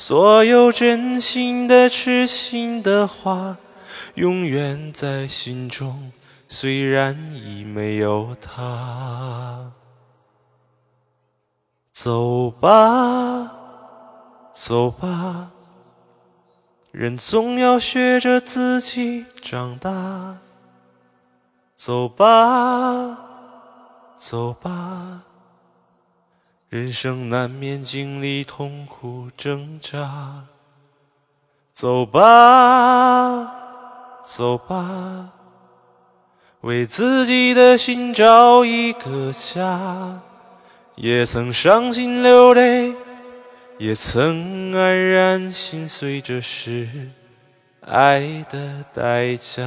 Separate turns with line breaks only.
所有真心的、痴心的话，永远在心中。虽然已没有他，走吧，走吧，人总要学着自己长大。走吧，走吧。人生难免经历痛苦挣扎，走吧，走吧，为自己的心找一个家。也曾伤心流泪，也曾黯然心碎，这是爱的代价。